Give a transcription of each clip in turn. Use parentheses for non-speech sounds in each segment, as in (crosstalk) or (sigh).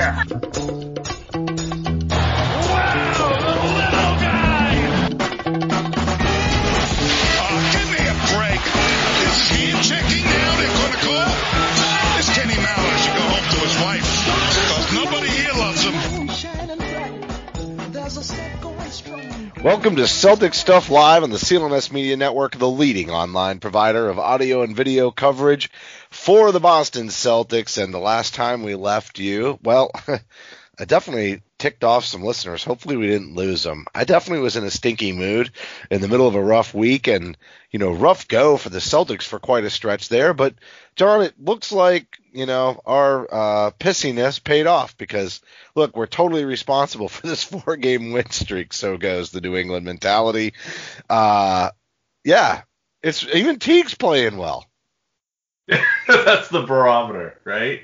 Point. Wow, the little guy. Oh, give me a break. Is he checking down at Quantico? This Kenny Mallard should go home to his wife because nobody here loves him. Welcome to Celtic Stuff Live on the CLNS Media Network, the leading online provider of audio and video coverage for the Boston Celtics. And the last time we left you, well, (laughs) I definitely ticked off some listeners. Hopefully we didn't lose them. I definitely was in a stinky mood in the middle of a rough week and, you know, rough go for the Celtics for quite a stretch there. But John, it looks like, you know, our uh, pissiness paid off because look, we're totally responsible (laughs) for this four game win streak. So goes the New England mentality. Uh, yeah, it's even Teague's playing well. (laughs) That's the barometer, right?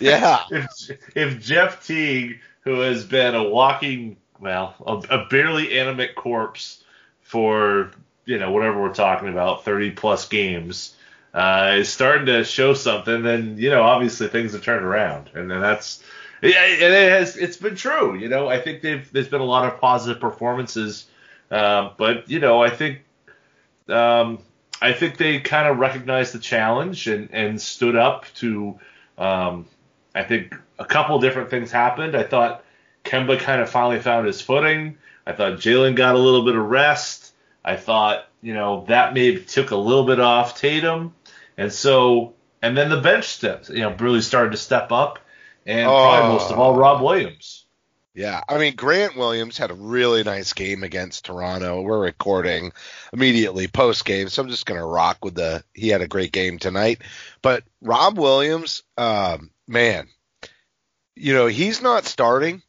Yeah. (laughs) if, if Jeff Teague, who has been a walking, well, a, a barely animate corpse for, you know, whatever we're talking about, 30 plus games, uh, is starting to show something, then, you know, obviously things have turned around. And then that's, and it has, it's been true. You know, I think they've, there's been a lot of positive performances. Um, but, you know, I think, um, I think they kind of recognized the challenge and, and stood up to. Um, I think a couple different things happened. I thought Kemba kind of finally found his footing. I thought Jalen got a little bit of rest. I thought you know that maybe took a little bit off Tatum, and so and then the bench steps you know really started to step up, and probably most of all Rob Williams. Yeah, I mean Grant Williams had a really nice game against Toronto. We're recording immediately post game, so I'm just gonna rock with the. He had a great game tonight, but Rob Williams, um, man, you know he's not starting,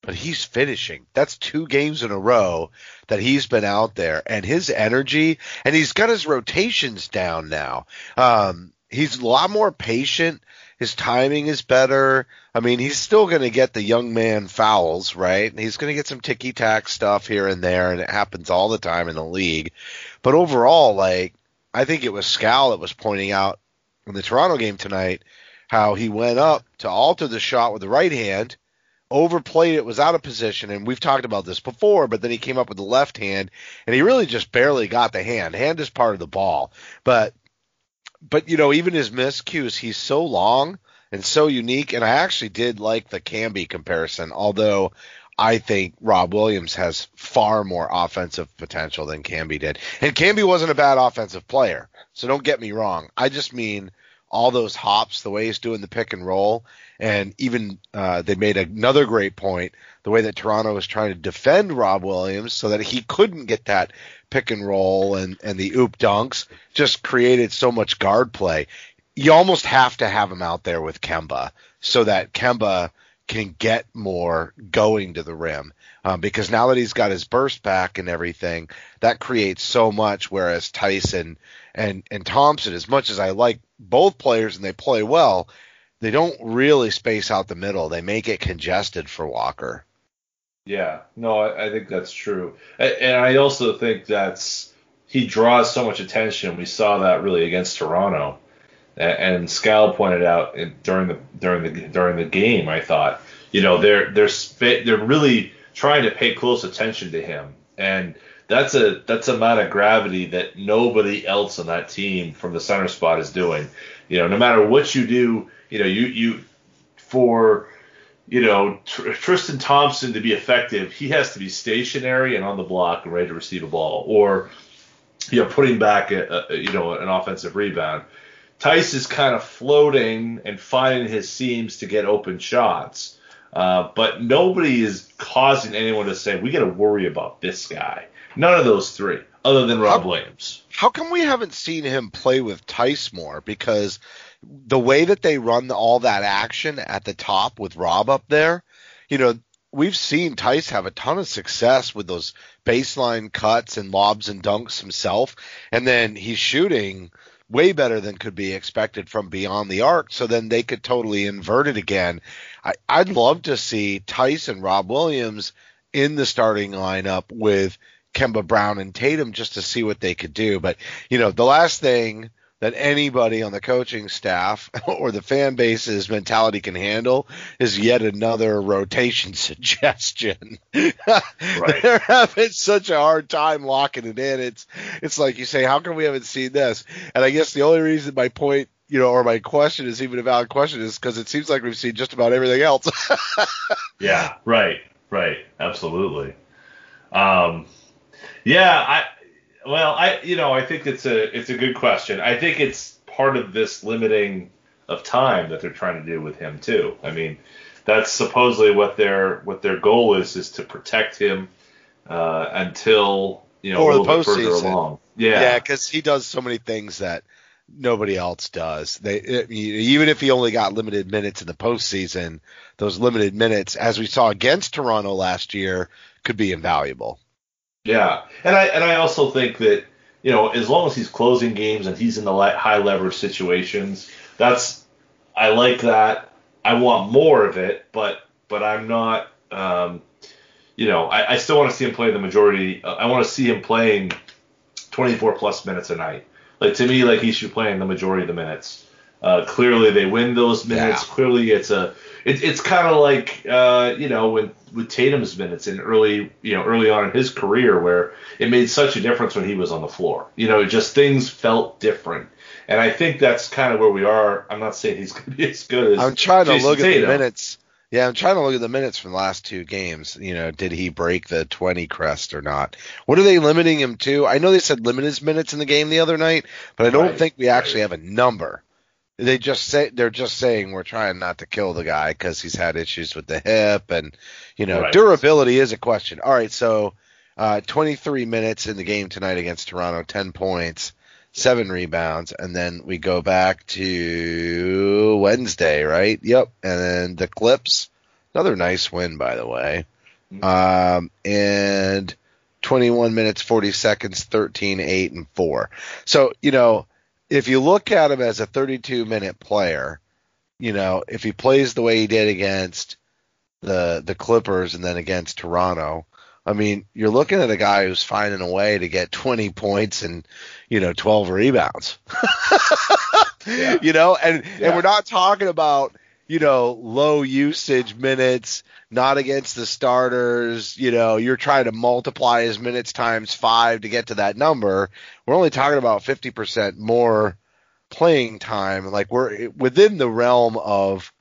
but he's finishing. That's two games in a row that he's been out there, and his energy, and he's got his rotations down now. Um, he's a lot more patient. His timing is better. I mean, he's still going to get the young man fouls, right? And he's going to get some ticky tack stuff here and there, and it happens all the time in the league. But overall, like, I think it was Scal that was pointing out in the Toronto game tonight how he went up to alter the shot with the right hand, overplayed it, was out of position, and we've talked about this before, but then he came up with the left hand, and he really just barely got the hand. Hand is part of the ball. But but you know, even his miscues, he's so long and so unique. And I actually did like the Camby comparison, although I think Rob Williams has far more offensive potential than Camby did. And Camby wasn't a bad offensive player, so don't get me wrong. I just mean all those hops, the way he's doing the pick and roll, and even uh, they made another great point the way that Toronto was trying to defend Rob Williams so that he couldn't get that pick and roll and, and the oop dunks just created so much guard play. You almost have to have him out there with Kemba so that Kemba can get more going to the rim. Um, because now that he's got his burst back and everything, that creates so much. Whereas Tyson and, and Thompson, as much as I like both players and they play well, they don't really space out the middle. They make it congested for Walker. Yeah, no, I, I think that's true, and, I also think that's he draws so much attention. We saw that really against Toronto, and, and Scal pointed out during the during the during the game. I thought, you know, they're they're they're really trying to pay close attention to him, and that's a that's a amount of gravity that nobody else on that team from the center spot is doing. You know, no matter what you do, you know, you you for you know Tr- Tristan Thompson to be effective, he has to be stationary and on the block and ready to receive a ball, or you know, putting back a, a you know an offensive rebound. Theis is kind of floating and finding his seams to get open shots. Uh, but nobody is causing anyone to say we got to worry about this guy. None of those three, other than Rob How- Williams. How come we haven't seen him play with Theis more? Because the way that they run all that action at the top with Rob up there, you know, we've seen Theis have a ton of success with those baseline cuts and lobs and dunks himself, and then he's shooting way better than could be expected from beyond the arc. So then they could totally invert it again. I, I'd love to see Theis and Rob Williams in the starting lineup with Kemba Brown and Tatum just to see what they could do. But, you know, the last thing that anybody on the coaching staff (laughs) or the fan base's mentality can handle is yet another rotation (laughs) suggestion. (laughs) Right. They're having such a hard time locking it in. It's it's like you say, how come we haven't seen this? And I guess the only reason my point, you know, or my question is even a valid question is because it seems like we've seen just about everything else. Yeah, right, right, absolutely. Um, yeah, I well, I you know, I think it's a it's a good question. I think it's part of this limiting of time that they're trying to do with him too. I mean, that's supposedly what their what their goal is is to protect him uh, until you know Or a the little bit further postseason. along. Yeah, Yeah, because he does so many things that nobody else does. They it- even if he only got limited minutes in the postseason, those limited minutes, as we saw against Toronto last year, could be invaluable. Yeah, and I and I also think that you know as long as he's closing games and he's in the high leverage situations, that's I like that. I want more of it, but but I'm not. Um, you know, I, I still want to see him play the majority. uh, I want to see him playing 24 plus minutes a night. Like to me, like he should be playing the majority of the minutes. Uh, clearly, they win those minutes. Yeah. Clearly, it's a it, it's kind of like uh, you know when with Tatum's minutes in early you know early on in his career where it made such a difference when he was on the floor. You know, just things felt different. And I think that's kind of where we are. I'm not saying he's (laughs) going to be as good as I'm trying to Jayson look at the minutes. Yeah, I'm trying to look at the minutes from the last two games. You know, did he break the 20 crest or not? What are they limiting him to? I know they said limit his minutes in the game the other night, but I don't Right, think we actually right. have a number. They just say they're just saying we're trying not to kill the guy because he's had issues with the hip and you know Right. durability is a question. All right, so uh, 23 minutes in the game tonight against Toronto, 10 points, seven rebounds, and then we go back to Wednesday, right? Yep, and then the Clips, another nice win by the way, um, and 21 minutes 40 seconds, 13, 8, and 4. So you know if you look at him as a 32 minute player, you know, if he plays the way he did against the the Clippers and then against Toronto, I mean, you're looking at a guy who's finding a way to get 20 points and you know 12 rebounds. (laughs) Yeah. You know, and Yeah. and we're not talking about you know low usage minutes, not against the starters. You know, you're trying to multiply his minutes times five to get to that number. We're only talking about 50% more playing time. Like we're within the realm of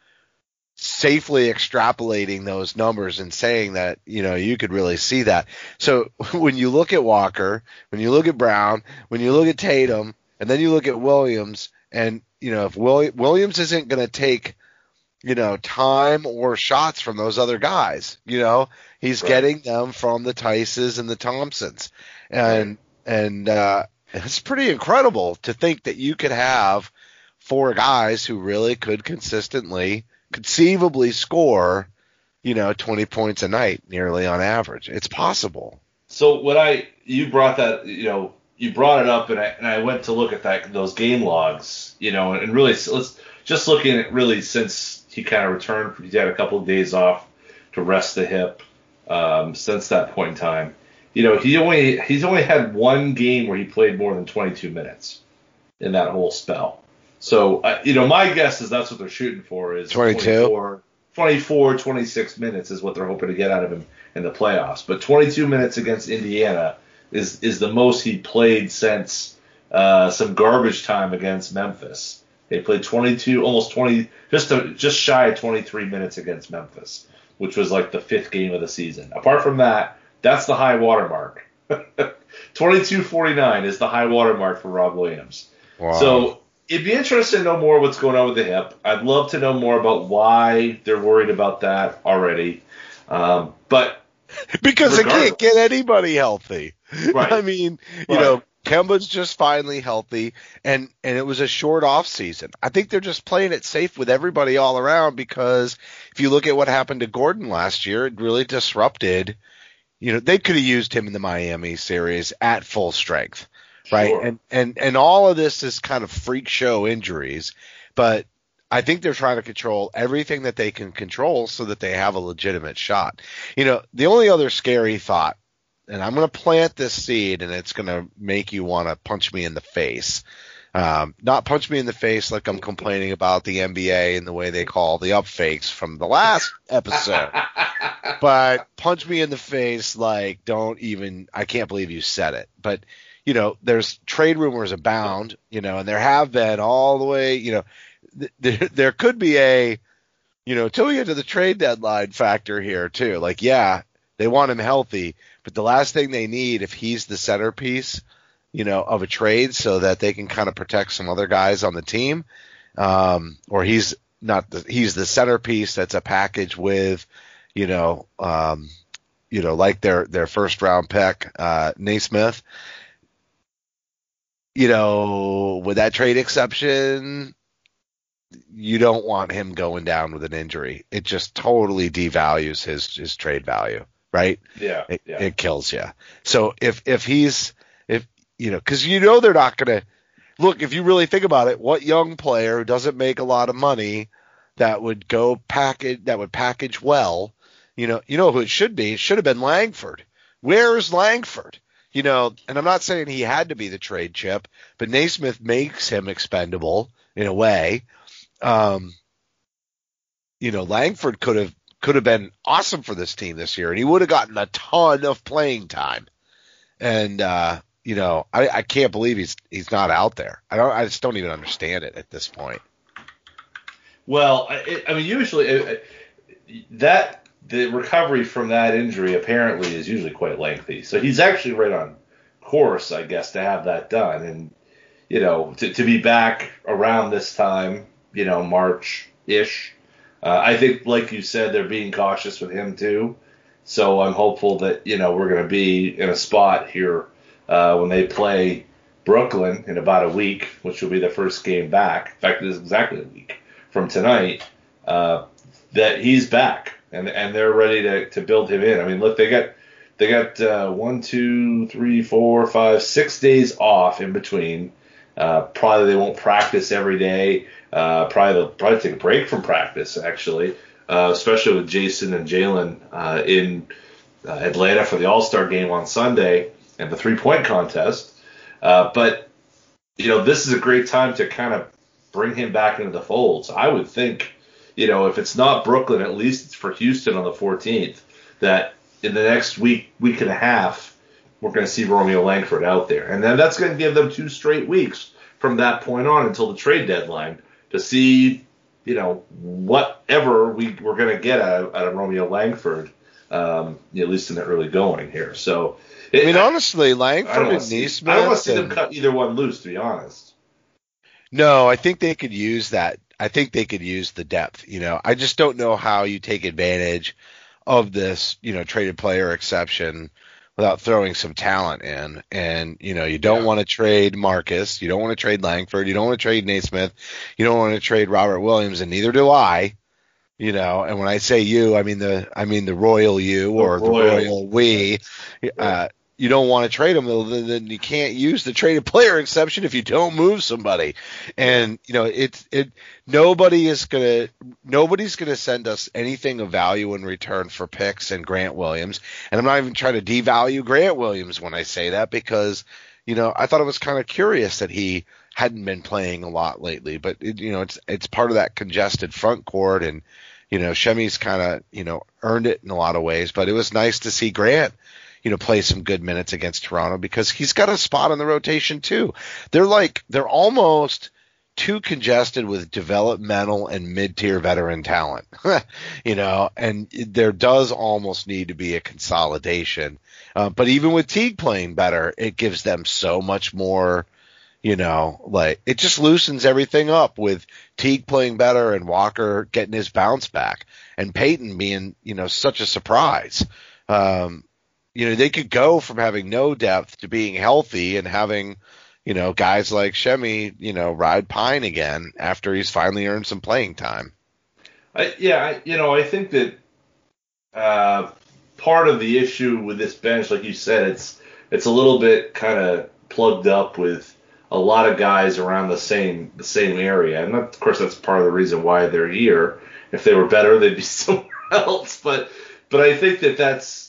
safely extrapolating those numbers and saying that you know you could really see that. So (laughs) when you look at Walker, when you look at Brown, when you look at Tatum, and then you look at Williams, and you know if Will, Williams isn't going to take you know time or shots from those other guys, you know he's Right. getting them from the Theises and the Thompsons, and and uh, it's pretty incredible to think that you could have four guys who really could consistently, conceivably score, you know, 20 points a night nearly on average. It's possible. So what I you brought that you know you brought it up and I and I went to look at that those game logs you know and really let's just looking at really since he kind of returned he had a couple of days off to rest the hip um, since that point in time you know he only he's only had one game where he played more than 22 minutes in that whole spell so uh, you know my guess is that's what they're shooting for is 22? 24 24, 26 minutes is what they're hoping to get out of him in the playoffs. But 22 minutes against Indiana is is the most he played since uh, some garbage time against Memphis. They played 22, almost 20, just a, just shy of 23 minutes against Memphis, which was like the fifth game of the season. Apart from that, that's the high water mark. 22-49 is the high water mark for Rob Williams. Wow. So it'd be interesting to know more what's going on with the hip. I'd love to know more about why they're worried about that already. Um, but (laughs) because they can't get anybody healthy. Right. (laughs) I mean, you Right. know, Kemba's just finally healthy, and and it was a short off season. I think they're just playing it safe with everybody all around because if you look at what happened to Gordon last year, it really disrupted. You know, they could have used him in the Miami series at full strength, right? Sure. And and and all of this is kind of freak show injuries, but I think they're trying to control everything that they can control so that they have a legitimate shot. You know, the only other scary thought, and I'm going to plant this seed and it's going to make you want to punch me in the face. Um, not punch me in the face like I'm complaining about the NBA and the way they call the up fakes from the last episode, (laughs) but punch me in the face like don't even, I can't believe you said it. But, you know, there's trade rumors abound, you know, and there have been all the way, you know, th- there, (laughs) there could be a, you know, till we get to the trade deadline factor here too. Like, yeah, they want him healthy, but the last thing they need, if he's the centerpiece, you know, of a trade, so that they can kind of protect some other guys on the team, um, or he's not the he's the centerpiece that's a package with, you know, um, you know, like their their first round pick, uh, Nesmith. You know, with that trade exception, you don't want him going down with an injury. It just totally devalues his his trade value, right? yeah, It, yeah. it kills you. So if if he's if you know, because you know they're not going to look. If you really think about it, what young player who doesn't make a lot of money that would go package that would package well? You know, you know who it should be. It should have been Langford. Where's Langford? You know, and I'm not saying he had to be the trade chip, but Nesmith makes him expendable in a way. Um, you know, Langford could have could have been awesome for this team this year, and he would have gotten a ton of playing time. And uh, you know, I, I can't believe he's he's not out there. I don't. I just don't even understand it at this point. Well, I, I mean, usually uh, uh, that the recovery from that injury apparently is usually quite lengthy. So he's actually right on course, I guess, to have that done, and you know, to, to be back around this time, you know, March ish. Uh, I think, like you said, they're being cautious with him too. So I'm hopeful that you know we're going to be in a spot here uh, when they play Brooklyn in about a week, which will be the first game back. In fact, it is exactly a week from tonight. Uh, that he's back and and they're ready to, to build him in. I mean, look, they got they got uh, one, two, three, four, five, six days off in between. Uh, probably they won't practice every day. Uh, probably probably take a break from practice actually, uh, especially with Jayson and Jalen uh, in uh, Atlanta for the All Star game on Sunday and the three point contest. Uh, but you know, this is a great time to kind of bring him back into the fold. So I would think, you know, if it's not Brooklyn, at least it's for Houston on the 14th. That in the next week, week and a half, we're going to see Romeo Langford out there, and then that's going to give them two straight weeks from that point on until the trade deadline to see, you know, whatever we we're going to get out of, out of Romeo Langford, um, at least in the early going here. So. I mean, it- honestly, Langford and want to see, Nesmith. I don't want to see them cut either one loose, to be honest. No, I think they could use that. I think they could use the depth. You know, I just don't know how you take advantage of this, you know, traded player exception without throwing some talent in. And, you know, you don't Yeah. want to trade Marcus. You don't want to trade Langford. You don't want to trade Nesmith. You don't want to trade Robert Williams, and neither do I. You know, and when I say you, I mean the I mean the royal you or the royal. royal we. Uh, you don't want to trade them, then then you can't use the traded player exception if you don't move somebody. And you know, it's it. Nobody is gonna nobody's gonna send us anything of value in return for picks and Grant Williams. And I'm not even trying to devalue Grant Williams when I say that because you know I thought it was kind of curious that he hadn't been playing a lot lately. But it, you know, it's it's part of that congested front court and. You know, Semi's kind of you know earned it in a lot of ways, but it was nice to see Grant you know, play some good minutes against Toronto because he's got a spot in the rotation too. They're like they're almost too congested with developmental and mid-tier veteran talent, (laughs) you know, and there does almost need to be a consolidation. Uh, but even with Teague playing better, it gives them so much more, you know, like it just loosens everything up with Teague playing better and Walker getting his bounce back and Payton being, you know, such a surprise. Um, you know, they could go from having no depth to being healthy and having, you know, guys like Semi, you know, ride pine again after he's finally earned some playing time. I, yeah, I, you know, I think that uh, part of the issue with this bench, like you said, it's it's a little bit kind of plugged up with a lot of guys around the same the same area, and that, of course that's part of the reason why they're here. If they were better, they'd be (laughs) somewhere else. But but I think that that's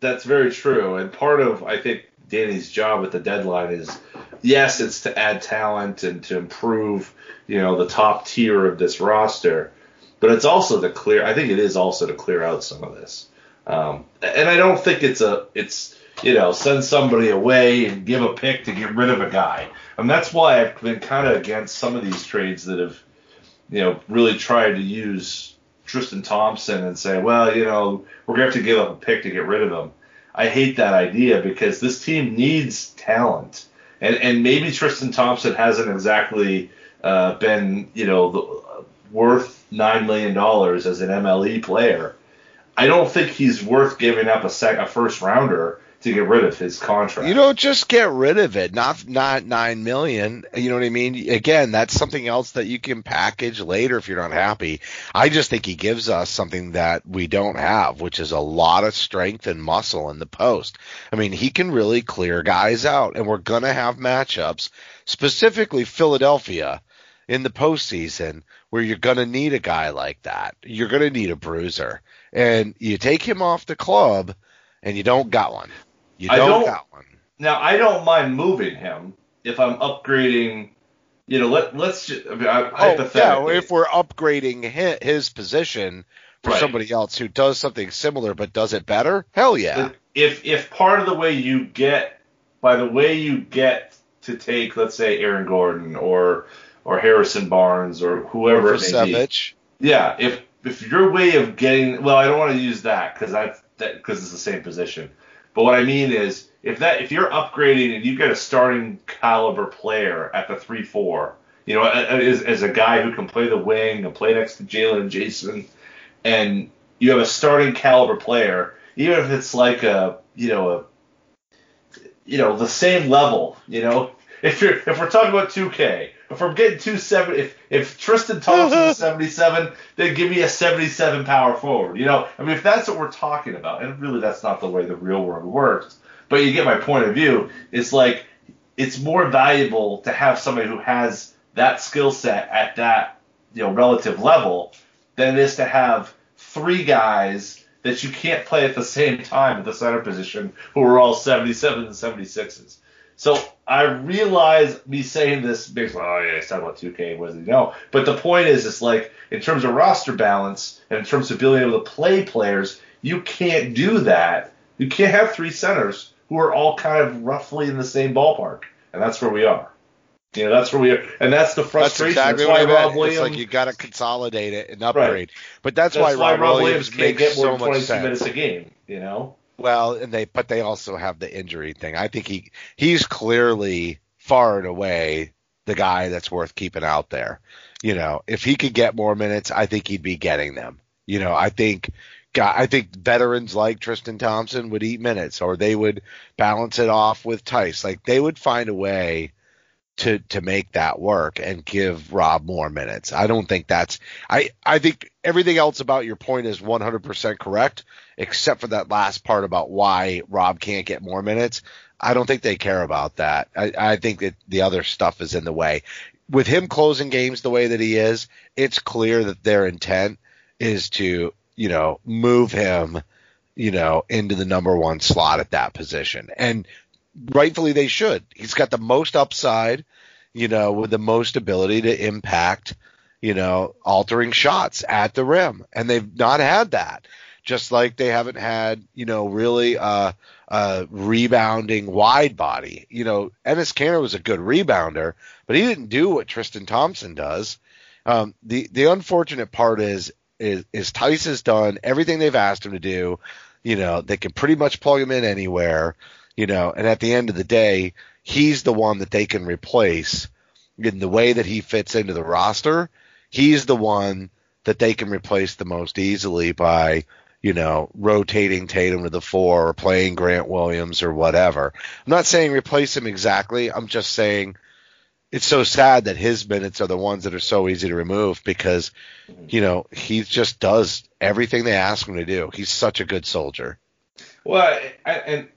that's very true. And part of I think Danny's job at the deadline is yes, it's to add talent and to improve, you know, the top tier of this roster, but it's also to clear. I think it is also to clear out some of this. Um, and I don't think it's a it's you know send somebody away and give a pick to get rid of a guy. And that's why I've been kind of against some of these trades that have you know really tried to use Tristan Thompson and say, well, you know, we're going to have to give up a pick to get rid of him. I hate that idea because this team needs talent. And, and maybe Tristan Thompson hasn't exactly uh, been, you know, the, worth $9 million as an MLE player. I don't think he's worth giving up a, sec, a first rounder to get rid of his contract. You don't just get rid of it, not not nine million. You know what I mean? Again, that's something else that you can package later if you're not happy. I just think he gives us something that we don't have, which is a lot of strength and muscle in the post. I mean, he can really clear guys out, and we're gonna have matchups, specifically Philadelphia in the postseason where you're going to need a guy like that. You're going to need a bruiser. And you take him off the club and you don't got one. You don't, don't got one. Now I don't mind moving him if I'm upgrading. You know, let let's just I mean, oh, yeah, if we're upgrading his, his position for right. somebody else who does something similar but does it better, hell yeah. If if part of the way you get by the way you get to take, let's say Aaron Gordon or or Harrison Barnes or whoever or it may Savage. be. Yeah, if if your way of getting well, I don't want to use that because that because it's the same position. But what I mean is, if that if you're upgrading and you get a starting caliber player at the three four, you know, as, as a guy who can play the wing and play next to Jalen and Jayson, and you have a starting caliber player, even if it's like a you know a you know the same level, you know, (laughs) if you're if we're talking about 2K, if we're getting 270, if if Tristan Thompson is (laughs) 77, then give me a 77 power forward. You know, I mean, if that's what we're talking about, and really that's not the way the real world works, but you get my point of view. It's like it's more valuable to have somebody who has that skill set at that you know relative level than it is to have three guys that you can't play at the same time at the center position who are all 77 and 76s. So I realize me saying this makes like, oh yeah, he's talking about 2K. What does he know? But the point is, it's like in terms of roster balance and in terms of being able to play players, you can't do that. You can't have three centers who are all kind of roughly in the same ballpark, and that's where we are. You know, that's where we are, and that's the frustration. That's, exactly that's why Rob Williams. It's like you got to consolidate it and upgrade. Right. But that's, that's why, Rob, Rob Williams, Williams can't get more than 22 minutes a game. You know. Well, and they but they also have the injury thing. I think he he's clearly far and away the guy that's worth keeping out there. You know, if he could get more minutes, I think he'd be getting them. You know, I think I think veterans like Tristan Thompson would eat minutes or they would balance it off with Theis. Like they would find a way to to make that work and give Rob more minutes. I don't think that's I I think everything else about your point is 100% correct except for that last part about why Rob can't get more minutes. I don't think they care about that. I, I think that the other stuff is in the way. With him closing games the way that he is, it's clear that their intent is to, you know, move him, you know, into the number one slot at that position. And rightfully they should. He's got the most upside, you know, with the most ability to impact, you know, altering shots at the rim, and they've not had that. Just like they haven't had, you know, really uh, uh, rebounding wide body. You know, Enes Kanter was a good rebounder, but he didn't do what Tristan Thompson does. Um, the the unfortunate part is is is Theis has done everything they've asked him to do. You know, they can pretty much plug him in anywhere. You know, and at the end of the day, he's the one that they can replace in the way that he fits into the roster. He's the one that they can replace the most easily by you know, rotating Tatum to the four or playing Grant Williams or whatever. I'm not saying replace him exactly. I'm just saying it's so sad that his minutes are the ones that are so easy to remove because, you know, he just does everything they ask him to do. He's such a good soldier. Well, and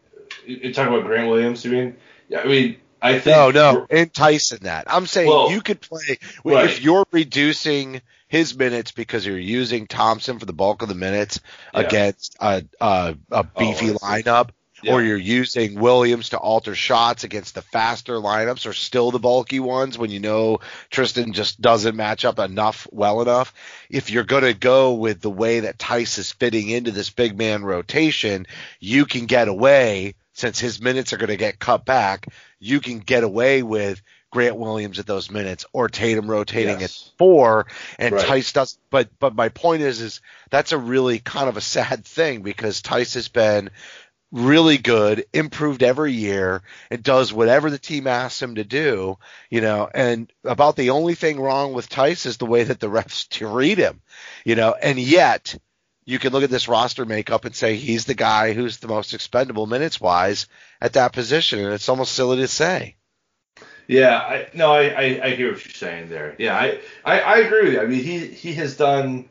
you talk about Grant Williams. You mean? Yeah, I mean, I think no, no, entice in that. I'm saying Well, you could play right. if you're reducing his minutes because you're using Thompson for the bulk of the minutes Yeah. against a a, a oh, beefy I see. lineup. Yeah. Or you're using Williams to alter shots against the faster lineups or still the bulky ones when you know Tristan just doesn't match up enough well enough. If you're going to go with the way that Theis is fitting into this big man rotation, you can get away since his minutes are going to get cut back. You can get away with Grant Williams at those minutes or Tatum rotating Yes. at four and Right. Theis does but but my point is is that's a really kind of a sad thing because Theis has been really good, improved every year, and does whatever the team asks him to do, you know, and about the only thing wrong with Theis is the way that the refs treat him, you know, and yet you can look at this roster makeup and say he's the guy who's the most expendable minutes wise at that position, and it's almost silly to say. Yeah, I, no, I, I, I hear what you're saying there. Yeah, I, I, I agree with you. I mean, he, he has done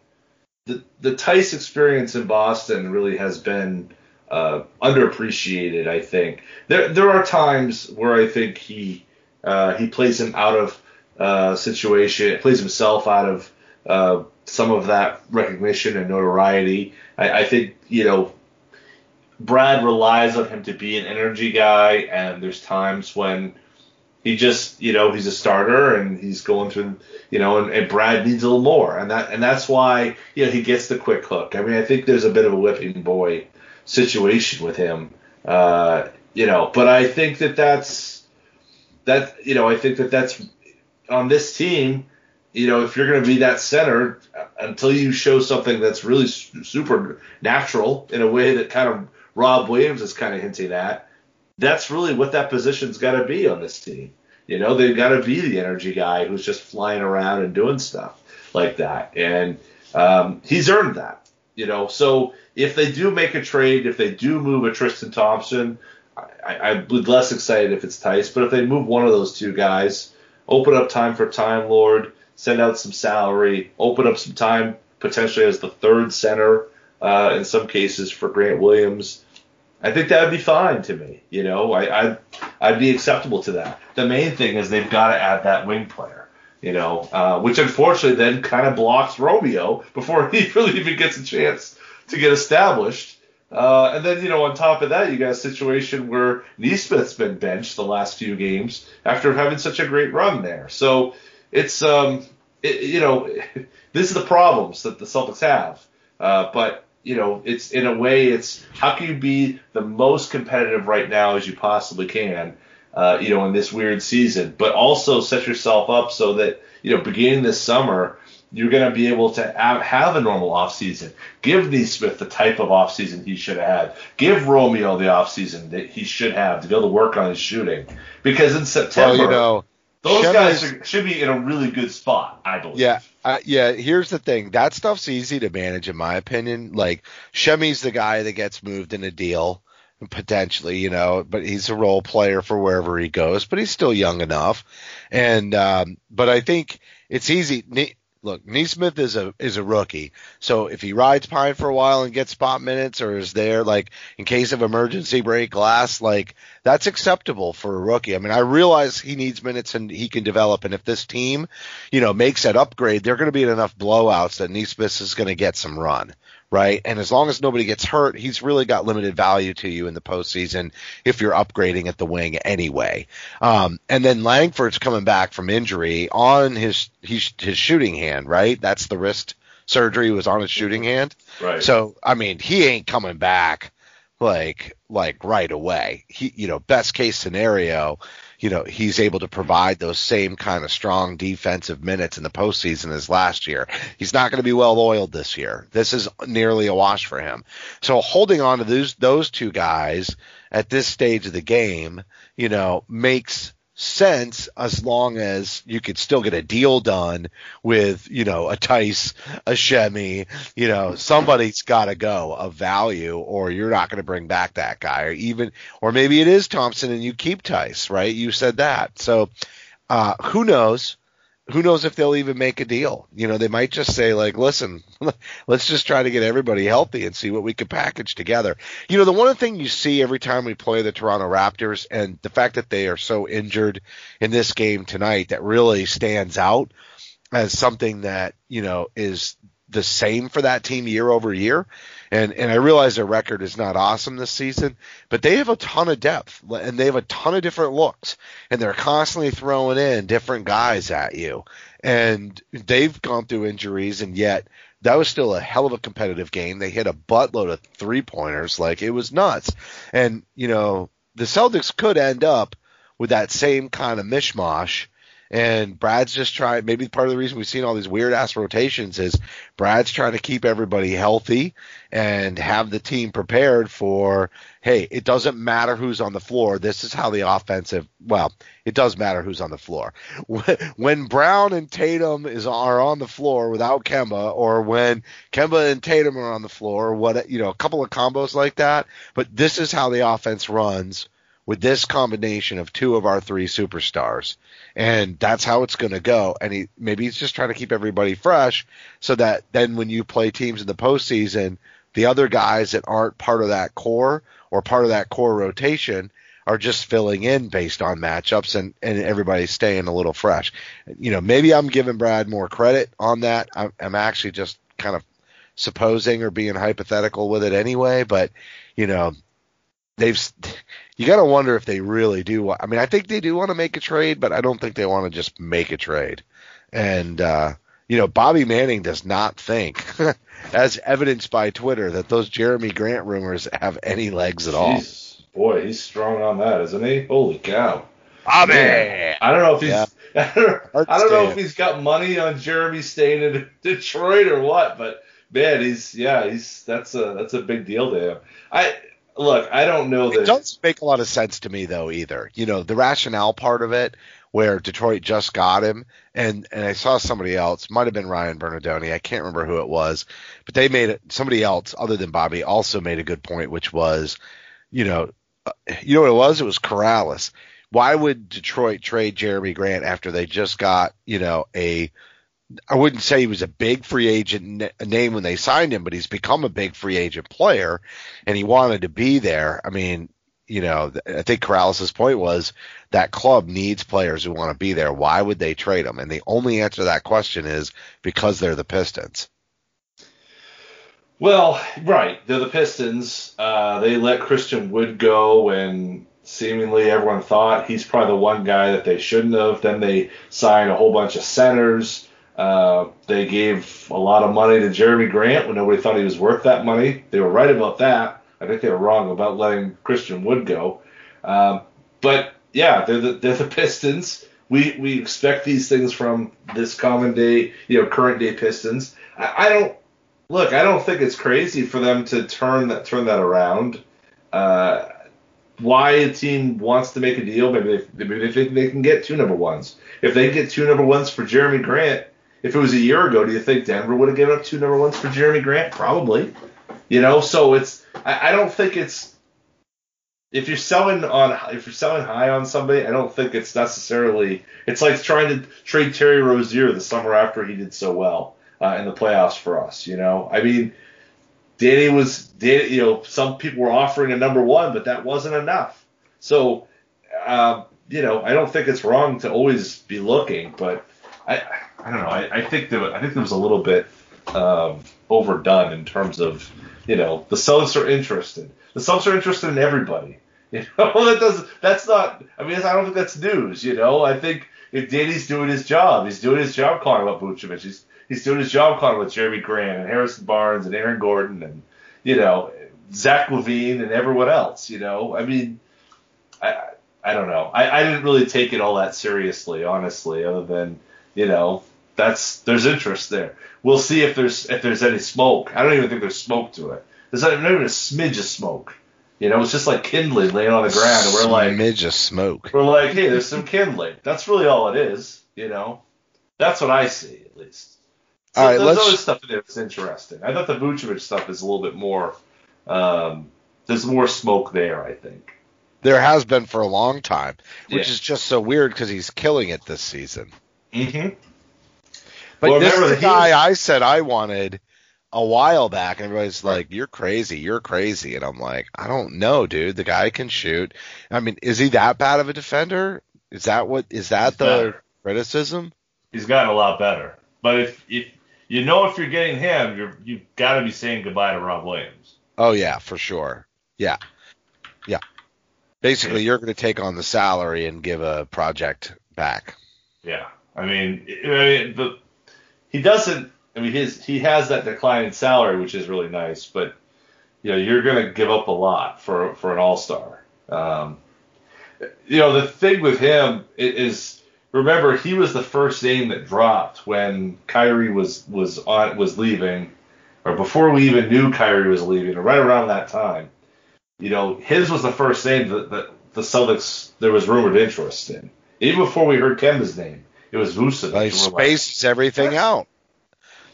the the Theis experience in Boston really has been uh, underappreciated. I think there there are times where I think he uh, he plays him out of uh, situation, plays himself out of uh, some of that recognition and notoriety. I, I think you know Brad relies on him to be an energy guy, and there's times when he just, you know, he's a starter and he's going through, you know, and, and Brad needs a little more, and that and that's why, you know, he gets the quick hook. I mean, I think there's a bit of a whipping boy situation with him, uh, you know, but I think that that's that, you know, I think that that's on this team. You know, if you're going to be that center, until you show something that's really su- super natural in a way that kind of Rob Williams is kind of hinting at, that's really what that position's got to be on this team. You know, they've got to be the energy guy who's just flying around and doing stuff like that, and um, he's earned that. You know, so if they do make a trade, if they do move a Tristan Thompson, I, I, I'm less excited if it's Theis, but if they move one of those two guys, open up time for Time Lord, send out some salary, open up some time potentially as the third center uh, in some cases for Grant Williams. I think that would be fine to me. You know, I, I'd I'd be acceptable to that. The main thing is they've got to add that wing player. You know, uh, which unfortunately then kind of blocks Romeo before (laughs) he really even gets a chance to get established. Uh, and then, you know, on top of that, you got a situation where Nesmith's been benched the last few games after having such a great run there. So it's, um, it, you know, (laughs) this is the problems that the Celtics have. Uh, but, you know, it's in a way, it's how can you be the most competitive right now as you possibly can, uh, you know, in this weird season, but also set yourself up so that, you know, beginning this summer, you're going to be able to have, have a normal offseason. Give Nesmith the type of offseason he should have had. Give Romeo the offseason that he should have to be able to work on his shooting. Because in September, Well, you know, those Shem guys is- are, should be in a really good spot, I believe. Yeah, uh, yeah. Here's the thing: that stuff's easy to manage, in my opinion. Like Semi's the guy that gets moved in a deal, potentially, you know, but he's a role player for wherever he goes. But he's still young enough, and um, but I think it's easy. Look, Nesmith is a is a rookie, so if he rides Pine for a while and gets spot minutes, or is there like in case of emergency break glass, like that's acceptable for a rookie. I mean, I realize he needs minutes and he can develop, and if this team, you know, makes that upgrade, they're going to be in enough blowouts that Nesmith is going to get some run, right? And as long as nobody gets hurt, he's really got limited value to you in the postseason if you're upgrading at the wing anyway. Um, and then Langford's coming back from injury on his his, his shooting hand, right? That's the wrist surgery was on his shooting hand. Right. So I mean, he ain't coming back like like right away. He you know, best case scenario, you know, he's able to provide those same kind of strong defensive minutes in the postseason as last year. He's not going to be well oiled this year. This is nearly a wash for him. So holding on to those those two guys at this stage of the game, you know, makes sense as long as you could still get a deal done with, you know, a Theis, a Semi, you know, somebody's got to go of value or you're not going to bring back that guy or even, or maybe it is Thompson and you keep Theis, right? You said that. So, uh, who knows? Who knows if they'll even make a deal? You know, they might just say like, listen, (laughs) let's just try to get everybody healthy and see what we can package together. You know, the one thing you see every time we play the Toronto Raptors and the fact that they are so injured in this game tonight that really stands out as something that, you know, is the same for that team year over year. And and I realize their record is not awesome this season, but they have a ton of depth and they have a ton of different looks and they're constantly throwing in different guys at you. And they've gone through injuries and yet that was still a hell of a competitive game. They hit a buttload of three pointers, like it was nuts. And, you know, the Celtics could end up with that same kind of mishmash and Brad's just trying. Maybe part of the reason we've seen all these weird ass rotations is Brad's trying to keep everybody healthy and have the team prepared for. Hey, it doesn't matter who's on the floor. This is how the offensive. Well, it does matter who's on the floor. (laughs) When Brown and Tatum is are on the floor without Kemba, or when Kemba and Tatum are on the floor, what you know, a couple of combos like that. But this is how the offense runs with this combination of two of our three superstars and that's how it's going to go. And he maybe he's just trying to keep everybody fresh so that then when you play teams in the postseason, the other guys that aren't part of that core or part of that core rotation are just filling in based on matchups and, and everybody's staying a little fresh. You know, maybe I'm giving Brad more credit on that. I'm, I'm actually just kind of supposing or being hypothetical with it anyway, but you know, they've you got to wonder if they really do. Want, I mean, I think they do want to make a trade, but I don't think they want to just make a trade. And uh, you know, Bobby Manning does not think, (laughs) as evidenced by Twitter, that those Jerami Grant rumors have any legs at all. Jeez, boy, he's strong on that, isn't he? Holy cow! Bobby. Man, I don't know if he's. Yeah. (laughs) I don't, I don't know if he's got money on Jerami staying in (laughs) Detroit or what, but man, he's yeah, he's that's a that's a big deal to him. I look, I don't know that It doesn't make a lot of sense to me though either. You know, the rationale part of it where Detroit just got him and and I saw somebody else, might have been Ryan Bernardoni, I can't remember who it was, but they made it somebody else other than Bobby also made a good point which was, you know, uh, you know what it was? It was Corrales. Why would Detroit trade Jerami Grant after they just got, you know, a I wouldn't say he was a big free agent name when they signed him, but he's become a big free agent player, and he wanted to be there. I mean, you know, I think Corrales' point was that club needs players who want to be there. Why would they trade them? And the only answer to that question is because they're the Pistons. Well, right. They're the Pistons. Uh, they let Christian Wood go when seemingly everyone thought he's probably the one guy that they shouldn't have. Then they signed a whole bunch of centers. Uh, they gave a lot of money to Jerami Grant when nobody thought he was worth that money. They were right about that. I think they were wrong about letting Christian Wood go. Um, but yeah, they're the, they're the (laughs) Pistons. We we expect these things from this common day, you know, current day Pistons. I, I don't look. I don't think it's crazy for them to turn that turn that around. Uh, why a team wants to make a deal? Maybe they, maybe they think they can get two number ones. If they get two number ones for Jeremy Grant, if it was a year ago, do you think Denver would have given up two number ones for Jerami Grant? Probably. You know, so it's I, I don't think it's if you're selling on if you're selling high on somebody, I don't think it's necessarily it's like trying to trade Terry Rozier the summer after he did so well uh, in the playoffs for us. You know, I mean, Danny was Danny, you know some people were offering a number one, but that wasn't enough. So, um, you know, I don't think it's wrong to always be looking, but I I don't know. I, I think there I think there was a little bit um, overdone in terms of you know the Celtics are interested. The Celtics are interested in everybody. (laughs) You know that does that's not. I mean I don't think that's news. You know I think if Danny's doing his job, he's doing his job calling about Vucevic. He's he's doing his job calling with Jerami Grant and Harrison Barnes and Aaron Gordon and you know Zach LaVine and everyone else. You know I mean I I don't know. I, I didn't really take it all that seriously, honestly, other than you know that's there's interest there. We'll see if there's if there's any smoke. I don't even think there's smoke to it. There's not even a smidge of smoke. You know, it's just like kindling laying on the ground, and we're like, Smidge of smoke. we're like, hey, there's some kindling. That's really all it is. You know, that's what I see at least. So All right, there's other stuff in there that's interesting. I thought the Vucevic stuff is a little bit more. Um, there's more smoke there, I think. There has been for a long time, which Yeah. is just so weird because he's killing it this season. Mm-hmm. But Well, this remember is the he guy I said I wanted a while back, and everybody's like, "You're crazy, you're crazy," and I'm like, "I don't know, dude. The guy can shoot. I mean, is he that bad of a defender? Is that what? Is that He's the better. criticism? He's gotten a lot better. But if if you know if you're getting him, you're you've got to be saying goodbye to Rob Williams. Oh yeah, for sure. Yeah, yeah. Basically, you're going to take on the salary and give a project back. Yeah, I mean, I mean the, he doesn't. I mean, his he has that decline in salary, which is really nice. But you know, you're going to give up a lot for for an all star. Um, you know, the thing with him is, remember, he was the first name that dropped when Kyrie was was on was leaving, or before we even knew Kyrie was leaving, or right around that time. You know, his was the first name that, that the Celtics there was rumored interest in. Even before we heard Kemba's name, it was Vucevic. Like, And we're like, spaces everything out.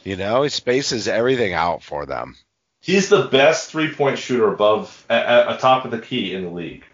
You know, he spaces everything out for them. He's the best three point shooter above at, at, atop of the key in the league.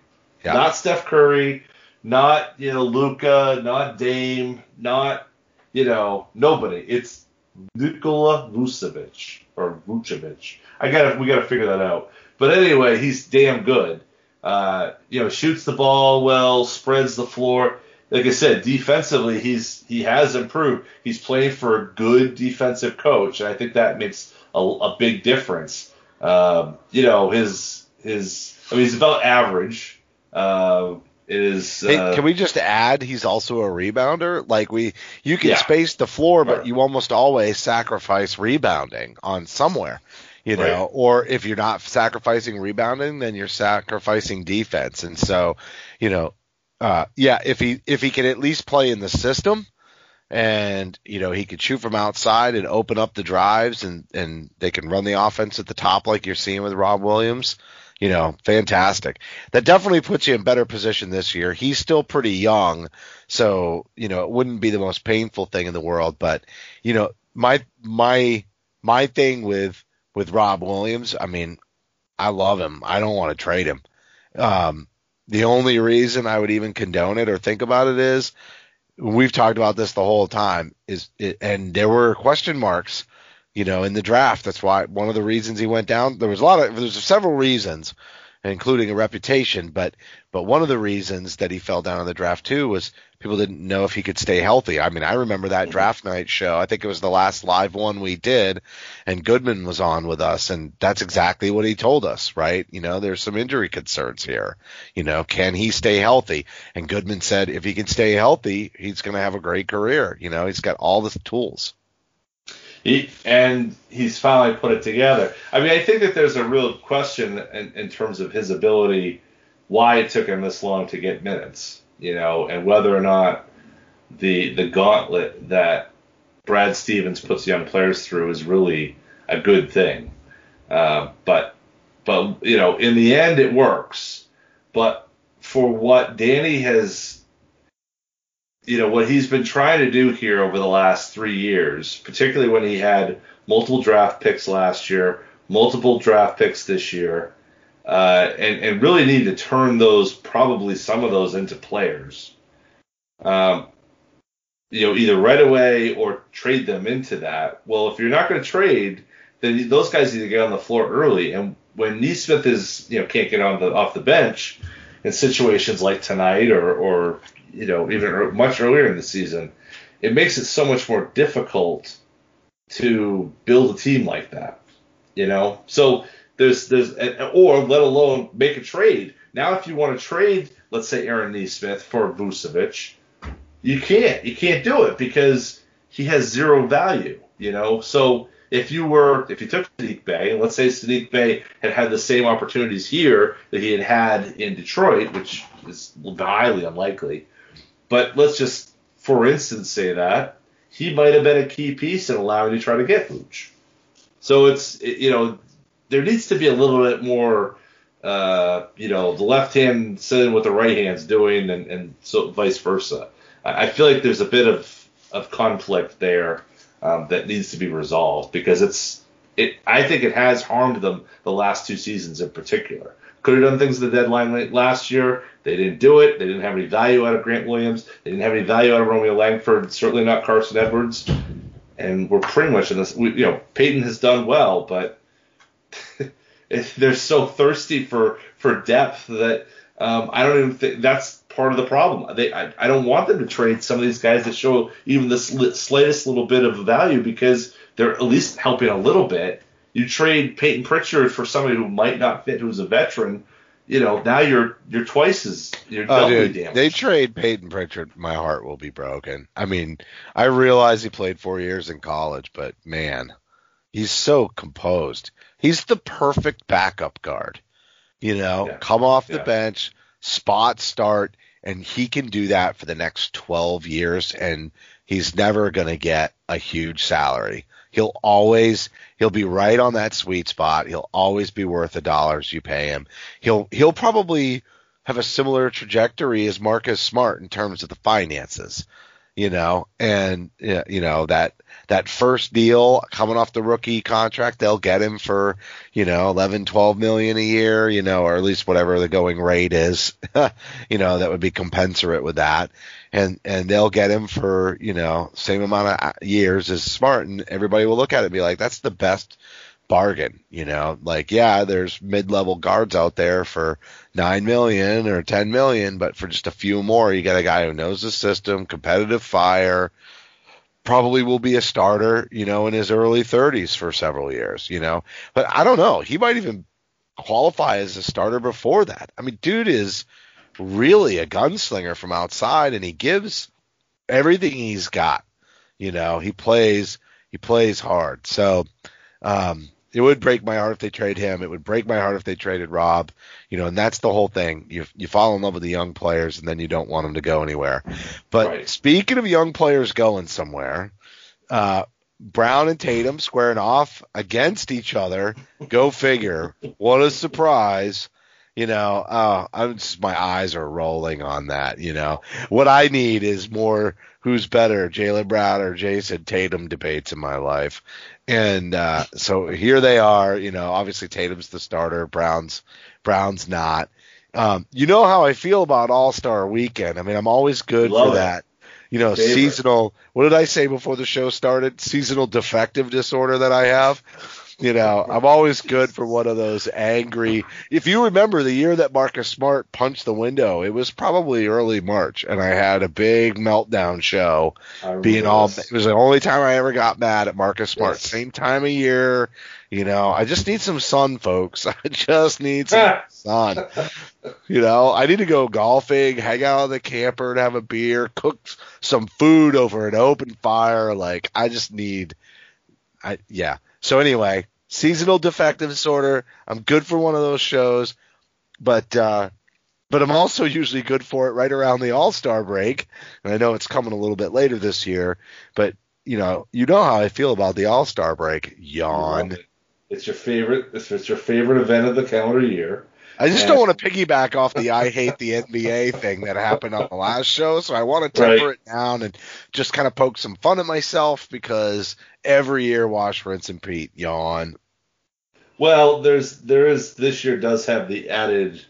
Yeah. Not Steph Curry, not you know Luka, not Dame, not you know nobody. It's Nikola Vucevic or Vucevic. I got we got to figure that out. But anyway, he's damn good. Uh, you know, shoots the ball well, spreads the floor. Like I said, defensively, he's he has improved. He's playing for a good defensive coach, and I think that makes a, a big difference. Um, you know, his his I mean, he's about average. Uh, it is. Hey, uh, can we just add he's also a rebounder? Like we you can Yeah. space the floor, but you almost always sacrifice rebounding on somewhere. You know, Right. or if you're not sacrificing rebounding, then you're sacrificing defense. And so, you know, uh yeah, if he if he can at least play in the system and you know, he could shoot from outside and open up the drives and and they can run the offense at the top like you're seeing with Rob Williams. You know, fantastic. That definitely puts you in better position this year. He's still pretty young, so you know it wouldn't be the most painful thing in the world. But you know, my my my thing with with Rob Williams, I mean, I love him. I don't want to trade him. Um, the only reason I would even condone it or think about it is we've talked about this the whole time is it, and there were question marks you know, in the draft. That's why one of the reasons he went down. There was a lot of there's several reasons, including a reputation, but but one of the reasons that he fell down in the draft too was people didn't know if he could stay healthy. I mean, I remember that draft night show. I think it was the last live one we did, and Goodman was on with us, and that's exactly what he told us. Right? You know, there's some injury concerns here. You know, can he stay healthy? And Goodman said if he can stay healthy, he's going to have a great career. You know, he's got all the tools. He, and he's finally put it together. I mean, I think that there's a real question in, in terms of his ability, why it took him this long to get minutes, you know, and whether or not the the gauntlet that Brad Stevens puts young players through is really a good thing. Uh, but but you know, in the end, it works. But for what Danny has you know what he's been trying to do here over the last three years, particularly when he had multiple draft picks last year, multiple draft picks this year, uh, and and really need to turn those probably some of those into players. Um, you know, either right away or trade them into that. Well, if you're not going to trade, then those guys need to get on the floor early. And when Nesmith is, you know, can't get on the off the bench in situations like tonight or or you know even much earlier in the season, it makes it so much more difficult to build a team like that. You know, so there's there's or let alone make a trade. Now, if you want to trade, let's say Aaron Nesmith for Vucevic, you can't. You can't do it because he has zero value. You know, so if you were if you took Saddiq Bey, and let's say Saddiq Bey had had the same opportunities here that he had had in Detroit, which is highly unlikely, but let's just for instance say that he might have been a key piece in allowing you to try to get Vooch. So it's you know there needs to be a little bit more uh, you know the left hand sitting with the right hand's doing and, and so vice versa. I, I feel like there's a bit of of conflict there um, that needs to be resolved because it's it. I think it has harmed them the last two seasons in particular. Could have done things at the deadline last year. They didn't do it. They didn't have any value out of Grant Williams. They didn't have any value out of Romeo Langford. Certainly not Carson Edwards. And we're pretty much in this. We, you know, Payton has done well, but (laughs) they're so thirsty for for depth that um, I don't even think that's part of the problem. They, I, I don't want them to trade some of these guys that show even the slightest little bit of value because they're at least helping a little bit. You trade Payton Pritchard for somebody who might not fit, who's a veteran. You know, now you're you're twice as you're Oh, doubly dude, damaged. they trade Payton Pritchard. My heart will be broken. I mean, I realize he played four years in college, but man, he's so composed. He's the perfect backup guard. You know, Yeah. come off the Yeah. bench, spot start, and he can do that for the next 12 years, and he's never going to get a huge salary. He'll always he'll be right on that sweet spot. He'll always be worth the dollars you pay him. He'll he'll probably have a similar trajectory as Marcus Smart in terms of the finances, you know, and you know that that first deal coming off the rookie contract, they'll get him for you know 11, 12 million a year, you know, or at least whatever the going rate is, (laughs) you know, that would be commensurate with that, and and they'll get him for you know same amount of uh, years as Smart, and everybody will look at it and be like, that's the best bargain, you know, like yeah, there's mid-level guards out there for nine million or ten million, but for just a few more, you got a guy who knows the system, competitive fire, probably will be a starter, you know, in his early 30s for several years, you know. But I don't know, he might even qualify as a starter before that. I mean, dude is really a gunslinger from outside, and he gives everything he's got. You know, he plays he plays hard. So um, it would break my heart if they trade him. It would break my heart if they traded Rob. You know, and that's the whole thing. You you fall in love with the young players, and then you don't want them to go anywhere. But Right. speaking of young players going somewhere, uh, Brown and Tatum squaring off against each other. Go figure. What a surprise. You know, uh, I'm just, my eyes are rolling on that. You know, what I need is more who's better, Jaylen Brown or Jayson Tatum debates in my life. And, uh, so here they are, you know, obviously Tatum's the starter, Brown's, Brown's not. Um, you know how I feel about All Star Weekend. I mean, I'm always good Love for it. that. You know, Favorite. seasonal. What did I say before the show started? Seasonal defective disorder that I have. You know, I'm always good for one of those angry. If you remember the year that Marcus Smart punched the window, it was probably early March, and I had a big meltdown show. Being all, it was the only time I ever got mad at Marcus Smart. Yes. Same time of year. You know, I just need some sun, folks. (laughs) I just need some (laughs) sun. You know, I need to go golfing, hang out with the camper and have a beer, cook some food over an open fire. Like, I just need, I, yeah. So anyway, seasonal defective disorder. I'm good for one of those shows, but, uh, but I'm also usually good for it right around the All Star break. And I know it's coming a little bit later this year, but you know, you know how I feel about the All Star break. Yawn. It's your favorite. It's, it's your favorite event of the calendar year. I just Yeah. don't want to piggyback off the I hate the (laughs) NBA thing that happened on the last show, so I want to temper Right. it down and just kind of poke some fun at myself because every year wash, rinse, and Pete yawn Well, there's there is this year does have the added